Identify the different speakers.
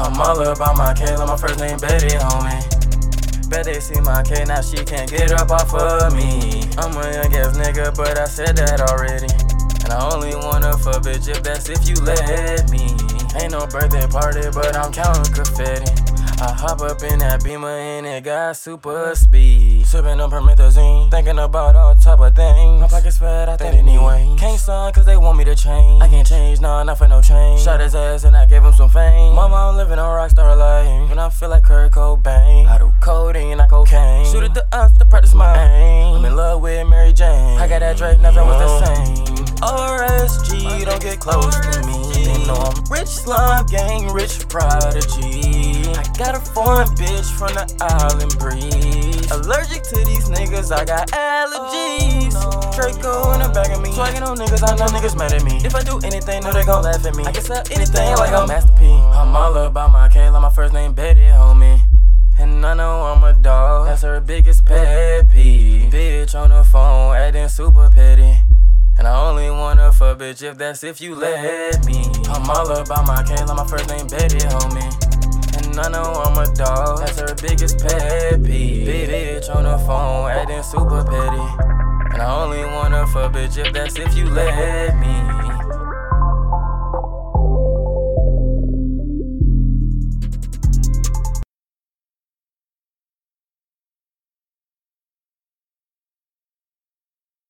Speaker 1: I'm all about my Kayla, my first name Betty, homie. Bet they see my K, now she can't get up off of me. I'm a young ass nigga, but I said that already. And I only wanna fuck bitch if that's if you let me. Ain't no birthday party, but I'm counting confetti. I hop up in that beamer and it got super speed. Sipping on promethazine, thinking about all type of things. My pockets fat, I think anyway. Can't sign cause they want me to change. I can't change, nah, not for no change. Shot his ass and I gave him some fame. Mama, I'm living on rockstar life. When I feel like Kurt Cobain, I do codeine, not cocaine. Shoot at the us to practice my aim. I'm in love with Mary Jane. I got that Drake, nothing was the same. RSG, don't get close to me. They know I'm rich slime gang, rich prodigy. I got a foreign bitch from the island breeze. Allergic to these niggas, I got allergies. Oh, Draco in the back of me. Swagging on niggas, I know niggas mad at me. If I do anything, no, they gon' laugh at me. I can sell anything like I'm Master P. I'm all about my Kayla, my first name Betty, homie. And I know I'm a dog, that's her biggest pet peeve. Bitch on the phone, acting super petty. And I only wanna fuck bitch if that's if you let me. I'm all about my Kayla, my first name Betty, homie. I know I'm a dog, that's her biggest pet peeve. Bitch on the phone, acting super petty. And I only wanna for bitch if that's if you let me.